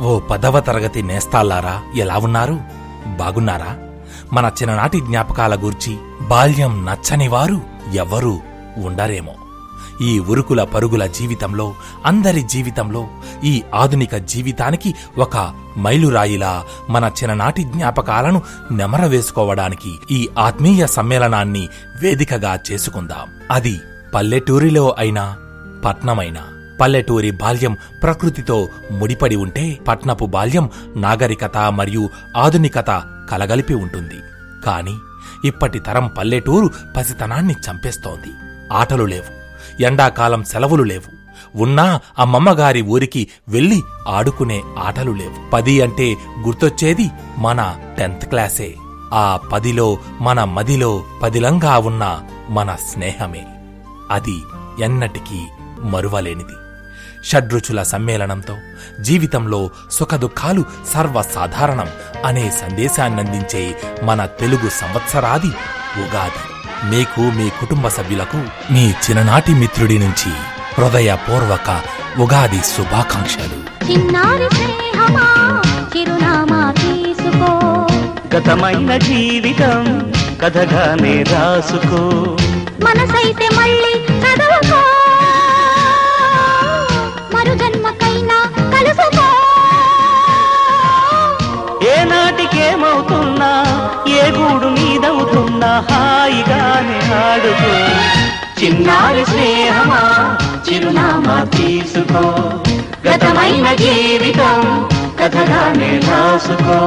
ఓ పదవ తరగతి నేస్తాల్లారా ఎలా ఉన్నారు? బాగున్నారా? మన చిన్ననాటి జ్ఞాపకాల గూర్చి బాల్యం నచ్చనివారు ఎవ్వరూ ఉండరేమో. ఈ ఉరుకుల పరుగుల జీవితంలో అందరి జీవితంలో ఈ ఆధునిక జీవితానికి ఒక మైలురాయిలా మన చిన్ననాటి జ్ఞాపకాలను నెమరవేసుకోవడానికి ఈ ఆత్మీయ సమ్మేళనాన్ని వేదికగా చేసుకుందాం. అది పల్లెటూరిలో అయినా పట్నమైనా. పల్లెటూరి బాల్యం ప్రకృతితో ముడిపడి ఉంటే పట్నపు బాల్యం నాగరికత మరియు ఆధునికత కలగలిపి ఉంటుంది. కాని ఇప్పటి తరం పల్లెటూరు పసితనాన్ని చంపేస్తోంది. ఆటలు లేవు. ఎండాకాలం సెలవులు లేవు. ఉన్నా అమ్మమ్మగారి ఊరికి వెళ్ళి ఆడుకునే ఆటలు లేవు. పది అంటే గుర్తొచ్చేది మన టెన్త్ క్లాసే. ఆ పదిలో మన మదిలో పదిలంగా ఉన్న మన స్నేహమే. అది ఎన్నటికీ మరువలేనిది. షడ్రుచుల సమ్మేళనంతో జీవితంలో సుఖదుఖాలు సర్వసాధారణం అనే సందేశాన్నందించే మన తెలుగు సంవత్సరాది ఉగాది. మీకు మీ కుటుంబ సభ్యులకు మీ చిన్ననాటి మిత్రుడి నుంచి హృదయపూర్వక ఉగాది శుభాకాంక్షలు. గతమైన జీవితం కథగానే రాసుకో మనసైతే మళ్ళీ నాటికేమవుతున్నా ఏ గూడు మీదవుతున్నా హాయిగానే ఆడుకో చిన్నారి స్నేహమా చిరునామా తీసుకో. గతమైన జీవితం కథగానే రాసుకో.